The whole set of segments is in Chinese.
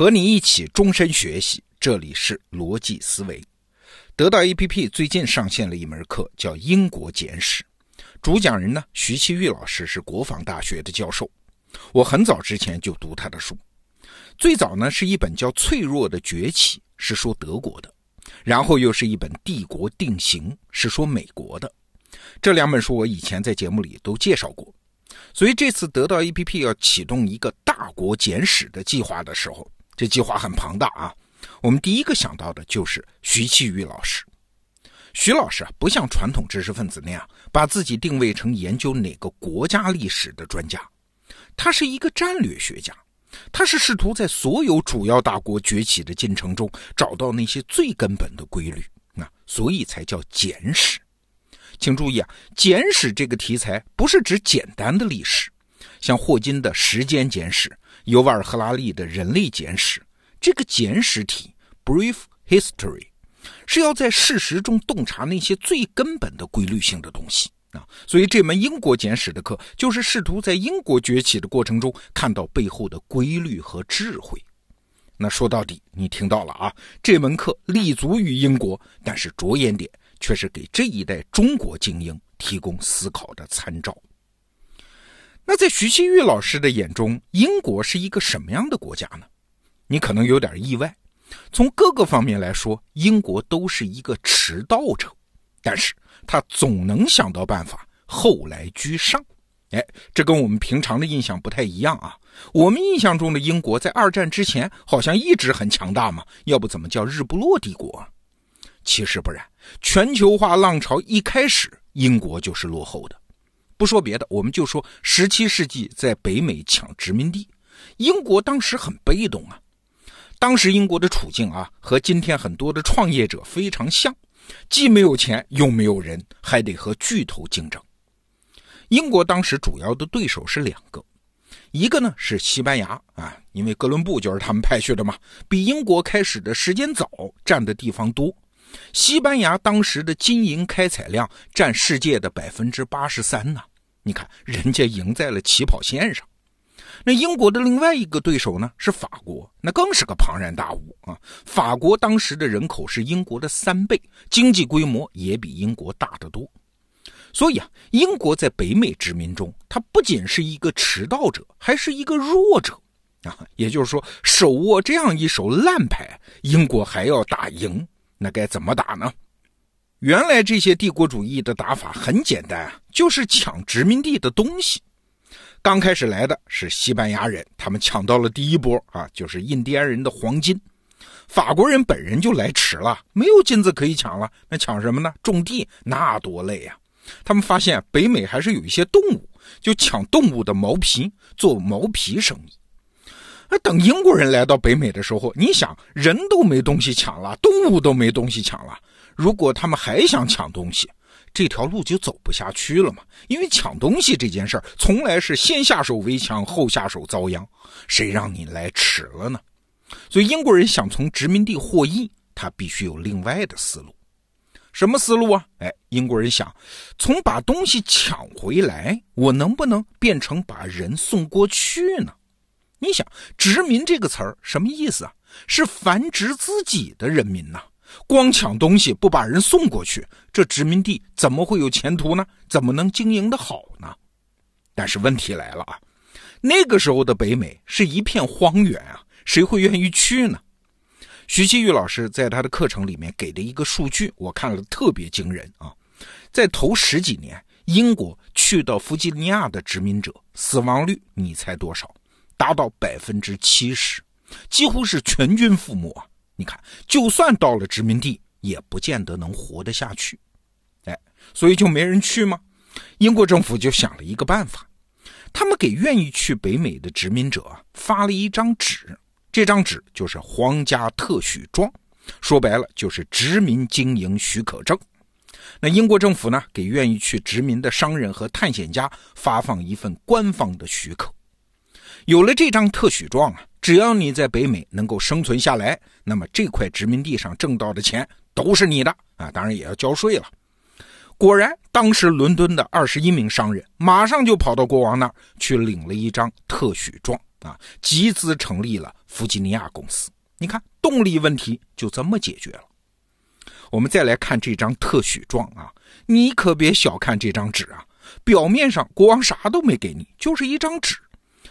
和你一起终身学习，这里是逻辑思维。得到 APP 最近上线了一门课，叫《英国简史》，主讲人呢徐其玉老师是国防大学的教授。我很早之前就读他的书，最早呢是一本叫《脆弱的崛起》，是说德国的；然后又是一本《帝国定型》，是说美国的。这两本书我以前在节目里都介绍过。所以这次得到 APP 要启动一个大国简史的计划的时候，这计划很庞大啊。我们第一个想到的就是徐其玉老师。徐老师啊，不像传统知识分子那样把自己定位成研究哪个国家历史的专家，他是一个战略学家，他是试图在所有主要大国崛起的进程中找到那些最根本的规律，那所以才叫简史。请注意啊，简史这个题材不是指简单的历史，像霍金的时间简史，尤瓦尔·赫拉利的人类简史，这个简史体 （brief history） 是要在事实中洞察那些最根本的规律性的东西啊。所以这门英国简史的课就是试图在英国崛起的过程中看到背后的规律和智慧。那说到底，你听到了啊，这门课立足于英国，但是着眼点。却是给这一代中国精英提供思考的参照。那在徐新玉老师的眼中，英国是一个什么样的国家呢？你可能有点意外。从各个方面来说，英国都是一个迟到者，但是他总能想到办法后来居上。哎，这跟我们平常的印象不太一样啊。我们印象中的英国在二战之前好像一直很强大嘛，要不怎么叫日不落帝国？其实不然，全球化浪潮一开始，英国就是落后的。不说别的，我们就说十七世纪在北美抢殖民地，英国当时很被动啊。当时英国的处境啊，和今天很多的创业者非常像，既没有钱，又没有人，还得和巨头竞争。英国当时主要的对手是两个，一个呢是西班牙啊，因为哥伦布就是他们派去的嘛，比英国开始的时间早，占的地方多。西班牙当时的金银开采量占世界的百分之八十三呢，你看人家赢在了起跑线上。那英国的另外一个对手呢是法国，那更是个庞然大物啊。法国当时的人口是英国的三倍，经济规模也比英国大得多。所以啊，英国在北美殖民中，它不仅是一个迟到者，还是一个弱者啊。也就是说，手握这样一手烂牌，英国还要打赢。那该怎么打呢？原来这些帝国主义的打法很简单啊，就是抢殖民地的东西。刚开始来的是西班牙人，他们抢到了第一波啊，就是印第安人的黄金。法国人本人就来迟了，没有金子可以抢了，那抢什么呢？种地那多累呀！他们发现北美还是有一些动物，就抢动物的毛皮做毛皮生意。那等英国人来到北美的时候，你想人都没东西抢了，动物都没东西抢了。如果他们还想抢东西，这条路就走不下去了嘛。因为抢东西这件事儿，从来是先下手为强，后下手遭殃。谁让你来迟了呢？所以英国人想从殖民地获益，他必须有另外的思路。什么思路啊？哎，英国人想从把东西抢回来，我能不能变成把人送过去呢？你想“殖民”这个词儿什么意思啊？是繁殖自己的人民呐！光抢东西不把人送过去，这殖民地怎么会有前途呢？怎么能经营的好呢？但是问题来了啊！那个时候的北美是一片荒原啊，谁会愿意去呢？徐其玉老师在他的课程里面给的一个数据，我看了特别惊人啊！在头十几年，英国去到弗吉尼亚的殖民者死亡率，你猜多少？达到百分之七十，几乎是全军覆没！你看，就算到了殖民地，也不见得能活得下去。哎，所以就没人去吗？英国政府就想了一个办法，他们给愿意去北美的殖民者发了一张纸，这张纸就是皇家特许状，说白了就是殖民经营许可证。那英国政府呢，给愿意去殖民的商人和探险家发放一份官方的许可。有了这张特许状啊，只要你在北美能够生存下来，那么这块殖民地上挣到的钱都是你的啊，当然也要交税了。果然，当时伦敦的二十一名商人马上就跑到国王那儿去领了一张特许状啊，集资成立了弗吉尼亚公司。你看，动力问题就这么解决了。我们再来看这张特许状啊，你可别小看这张纸啊，表面上国王啥都没给你，就是一张纸。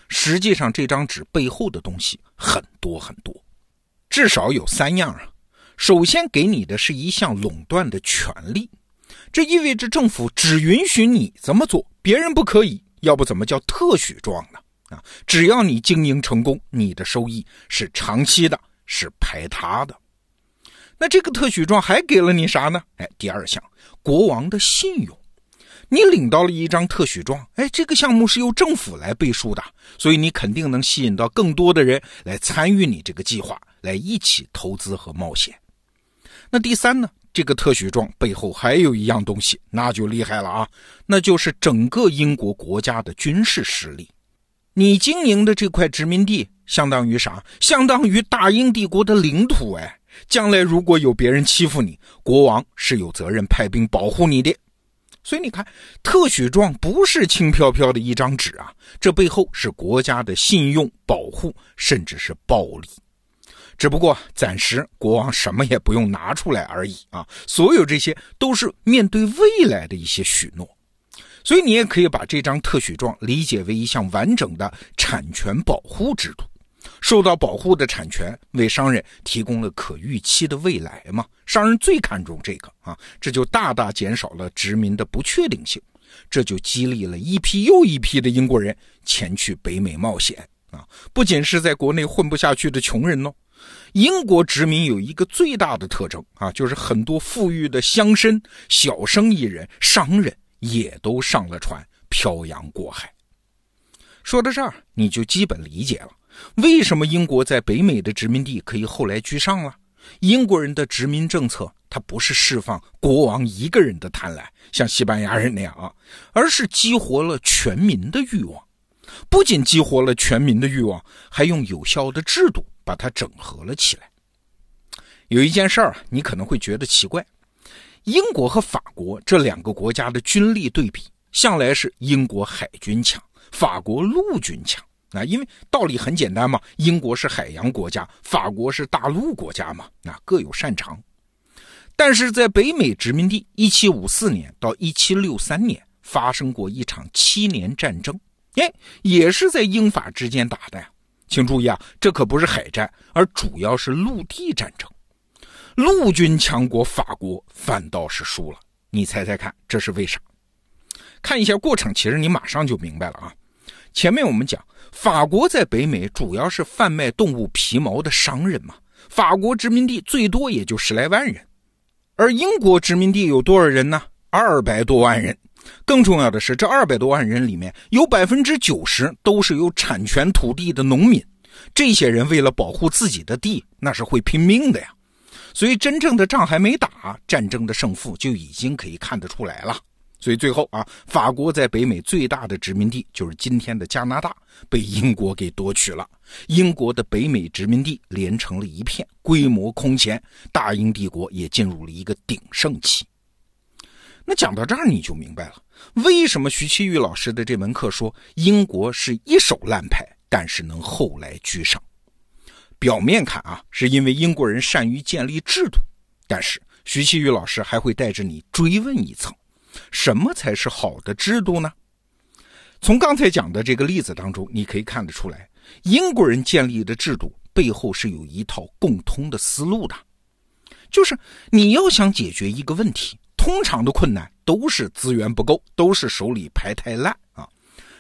实际上，这张纸背后的东西很多很多，至少有三样啊。首先给你的是一项垄断的权利，这意味着政府只允许你这么做，别人不可以。要不怎么叫特许状呢？啊，只要你经营成功，你的收益是长期的，是排他的。那这个特许状还给了你啥呢？哎，第二项，国王的信用。你领到了一张特许状，哎，这个项目是由政府来背书的，所以你肯定能吸引到更多的人来参与你这个计划，来一起投资和冒险。那第三呢？这个特许状背后还有一样东西，那就厉害了啊！那就是整个英国国家的军事实力。你经营的这块殖民地，相当于啥？相当于大英帝国的领土哎！将来如果有别人欺负你，国王是有责任派兵保护你的。所以你看，特许状不是轻飘飘的一张纸啊，这背后是国家的信用保护，甚至是暴力。只不过暂时国王什么也不用拿出来而已啊！所有这些都是面对未来的一些许诺，所以你也可以把这张特许状理解为一项完整的产权保护制度。受到保护的产权为商人提供了可预期的未来嘛？商人最看重这个啊，这就大大减少了殖民的不确定性，这就激励了一批又一批的英国人前去北美冒险啊！不仅是在国内混不下去的穷人哦。英国殖民有一个最大的特征啊，就是很多富裕的乡绅、小生意人、商人也都上了船，漂洋过海。说到这儿，你就基本理解了为什么英国在北美的殖民地可以后来居上了。英国人的殖民政策，它不是释放国王一个人的贪婪，像西班牙人那样啊，而是激活了全民的欲望。不仅激活了全民的欲望，还用有效的制度。把它整合了起来。有一件事儿啊，你可能会觉得奇怪：英国和法国这两个国家的军力对比，向来是英国海军强，法国陆军强。那因为道理很简单嘛，英国是海洋国家，法国是大陆国家嘛，那各有擅长。但是在北美殖民地，一七五四年到一七六三年发生过一场七年战争，哎，也是在英法之间打的呀。请注意啊，这可不是海战，而主要是陆地战争。陆军强国法国反倒是输了，你猜猜看，这是为啥？看一下过程，其实你马上就明白了啊。前面我们讲，法国在北美主要是贩卖动物皮毛的商人嘛，法国殖民地最多也就十来万人，而英国殖民地有多少人呢？二百多万人。更重要的是，这二百多万人里面有百分之九十都是有产权土地的农民。这些人为了保护自己的地，那是会拼命的呀。所以，真正的仗还没打，战争的胜负就已经可以看得出来了。所以最后啊，法国在北美最大的殖民地就是今天的加拿大，被英国给夺取了。英国的北美殖民地连成了一片，规模空前，大英帝国也进入了一个鼎盛期。那讲到这儿，你就明白了，为什么徐其玉老师的这门课说英国是一手烂牌，但是能后来居上。表面看啊，是因为英国人善于建立制度，但是徐其玉老师还会带着你追问一层：什么才是好的制度呢？从刚才讲的这个例子当中，你可以看得出来，英国人建立的制度背后是有一套共通的思路的，就是你要想解决一个问题。通常的困难都是资源不够，都是手里牌太烂啊。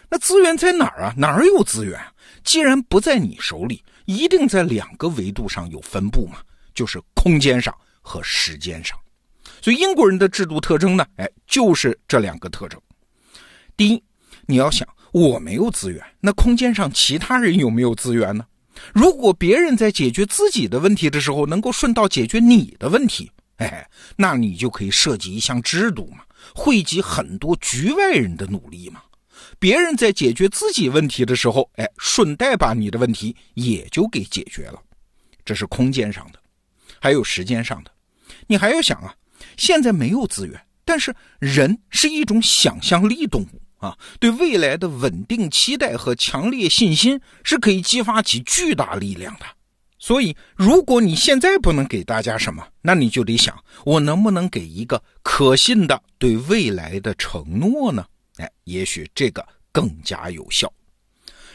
那资源在哪儿啊？哪儿有资源？既然不在你手里，一定在两个维度上有分布嘛，就是空间上和时间上。所以英国人的制度特征呢，哎，就是这两个特征。第一，你要想我没有资源，那空间上其他人有没有资源呢？如果别人在解决自己的问题的时候，能够顺道解决你的问题。哎，那你就可以设计一项制度嘛，汇集很多局外人的努力嘛。别人在解决自己问题的时候，哎，顺带把你的问题也就给解决了。这是空间上的，还有时间上的。你还要想啊，现在没有资源，但是人是一种想象力动物啊，对未来的稳定期待和强烈信心是可以激发起巨大力量的。所以，如果你现在不能给大家什么，那你就得想，我能不能给一个可信的对未来的承诺呢？哎，也许这个更加有效。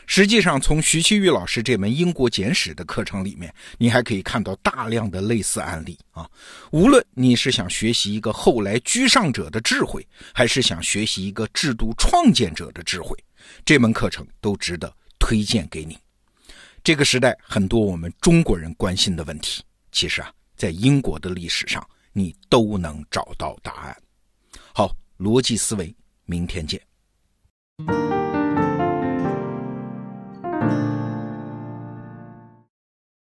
实际上，从徐其玉老师这门英国简史的课程里面，你还可以看到大量的类似案例啊。无论你是想学习一个后来居上者的智慧，还是想学习一个制度创建者的智慧，这门课程都值得推荐给你。这个时代很多我们中国人关心的问题，其实啊，在英国的历史上你都能找到答案。好，逻辑思维，明天见。